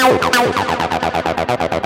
アハハハハハハ